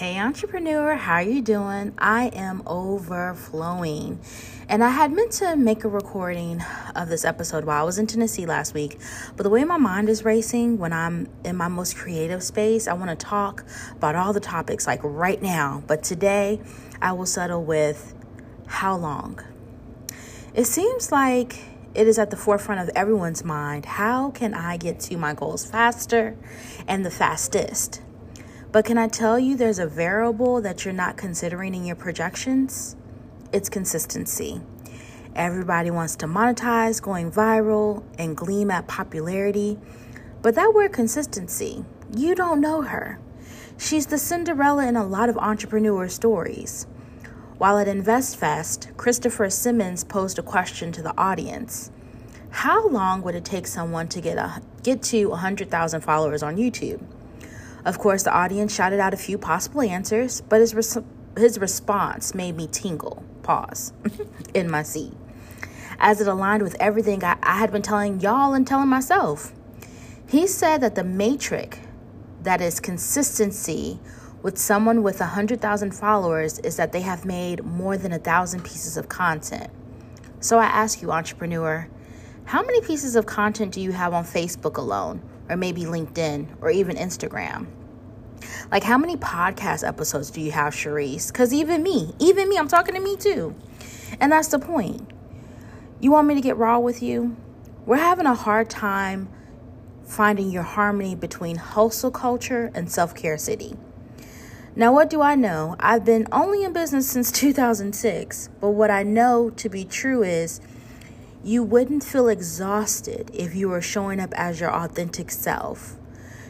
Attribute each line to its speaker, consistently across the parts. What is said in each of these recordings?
Speaker 1: Hey entrepreneur, how are you doing? I am overflowing. And I had meant to make a recording of this episode while I was in Tennessee last week, but the way my mind is racing when I'm in my most creative space, I want to talk about all the topics like right now. But today, I will settle with how long? It seems like it is at the forefront of everyone's mind. How can I get to my goals faster and the fastest? But can I tell you there's a variable that you're not considering in your projections? It's consistency. Everybody wants to monetize, going viral, and gleam at popularity. But that word consistency, you don't know her. She's the Cinderella in a lot of entrepreneur stories. While at InvestFest, Christopher Simmons posed a question to the audience. How long would it take someone to get a get to 100,000 followers on YouTube? Of course, the audience shouted out a few possible answers, but his, res- his response made me tingle, pause, in my seat, as it aligned with everything I, I had been telling y'all and telling myself. He said that the matrix, that is consistency, with someone with 100,000 followers is that they have made more than a thousand pieces of content. So I ask you, entrepreneur, how many pieces of content do you have on Facebook alone? Or maybe LinkedIn or even Instagram. Like, how many podcast episodes do you have, Charese? Because even me, even me, I'm talking to me too. And that's the point. You want me to get raw with you? We're having a hard time finding your harmony between hustle culture and self care city. Now, what do I know? I've been only in business since 2006, but what I know to be true is you wouldn't feel exhausted if you were showing up as your authentic self.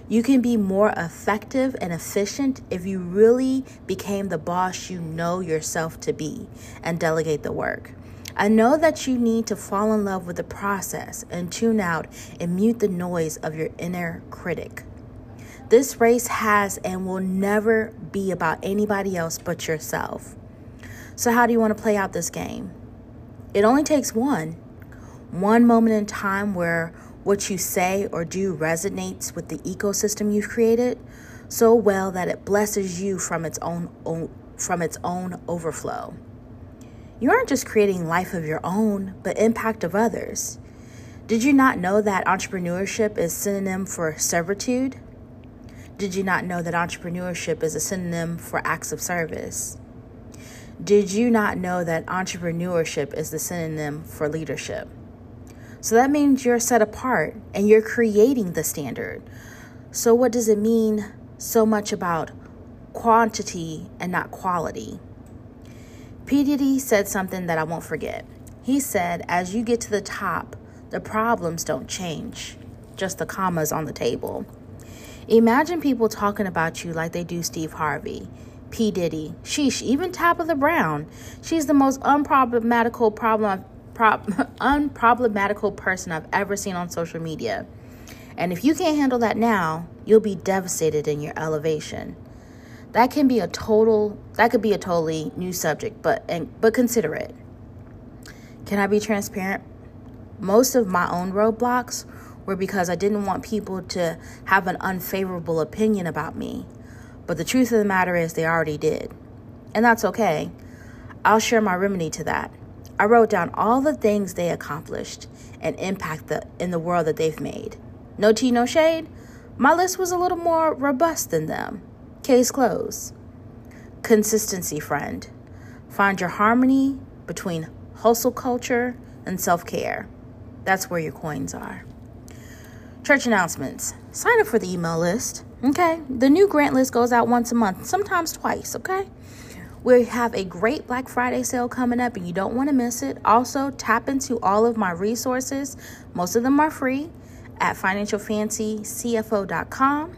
Speaker 1: You can be more effective and efficient if you really became the boss you know yourself to be and delegate the work. I know that you need to fall in love with the process and tune out and mute the noise of your inner critic. This race has and will never be about anybody else but yourself. So, how do you want to play out this game? It only takes one one moment in time where what you say or do resonates with the ecosystem you've created so well that it blesses you from its own, own from its own overflow. You aren't just creating life of your own, but impact of others. Did you not know that entrepreneurship is synonym for servitude? Did you not know that entrepreneurship is a synonym for acts of service? Did you not know that entrepreneurship is the synonym for leadership? So that means you're set apart and you're creating the standard. So, what does it mean so much about quantity and not quality? P. Diddy said something that I won't forget. He said, As you get to the top, the problems don't change, just the commas on the table. Imagine people talking about you like they do Steve Harvey. P. Diddy, sheesh, even Tabitha Brown. She's the most unproblematical problem unproblematical person I've ever seen on social media. And if you can't handle that now, you'll be devastated in your elevation. That can be a total that could be a totally new subject, but and but consider it. Can I be transparent? Most of my own roadblocks were because I didn't want people to have an unfavorable opinion about me. But the truth of the matter is they already did. And that's okay. I'll share my remedy to that. I wrote down all the things they accomplished and impact the, in the world that they've made. No tea, no shade. My list was a little more robust than them. Case closed. Consistency, friend. Find your harmony between hustle culture and self care. That's where your coins are. Church announcements. Sign up for the email list. Okay. The new grant list goes out once a month, sometimes twice. Okay. We have a great Black Friday sale coming up and you don't want to miss it. Also, tap into all of my resources. Most of them are free at financialfancycfo.com.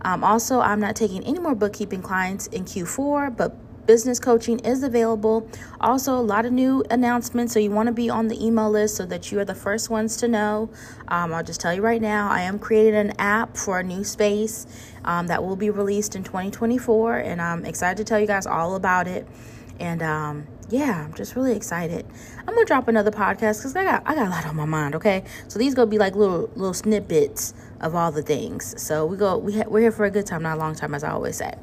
Speaker 1: Um, also, I'm not taking any more bookkeeping clients in Q4, but business coaching is available. Also, a lot of new announcements, so you want to be on the email list so that you are the first ones to know. Um, I'll just tell you right now, I am creating an app for a new space um, that will be released in 2024, and I'm excited to tell you guys all about it. And um, yeah, I'm just really excited. I'm gonna drop another podcast because I got I got a lot on my mind. Okay, so these gonna be like little little snippets of all the things. So we go we ha- we're here for a good time, not a long time, as I always say.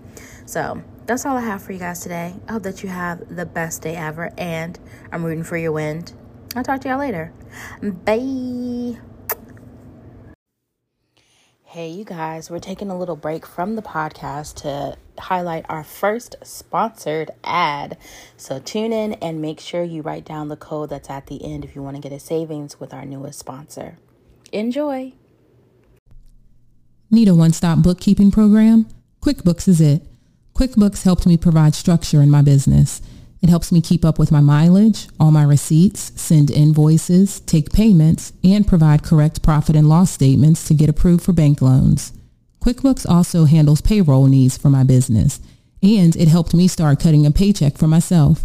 Speaker 1: So that's all I have for you guys today. I hope that you have the best day ever, and I'm rooting for your wind. I'll talk to y'all later. Bye. Hey, you guys, we're taking a little break from the podcast to highlight our first sponsored ad. So tune in and make sure you write down the code that's at the end if you want to get a savings with our newest sponsor. Enjoy.
Speaker 2: Need a one stop bookkeeping program? QuickBooks is it. QuickBooks helped me provide structure in my business. It helps me keep up with my mileage, all my receipts, send invoices, take payments, and provide correct profit and loss statements to get approved for bank loans. QuickBooks also handles payroll needs for my business, and it helped me start cutting a paycheck for myself.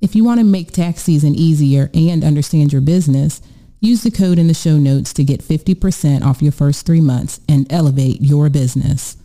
Speaker 2: If you want to make tax season easier and understand your business, use the code in the show notes to get 50% off your first three months and elevate your business.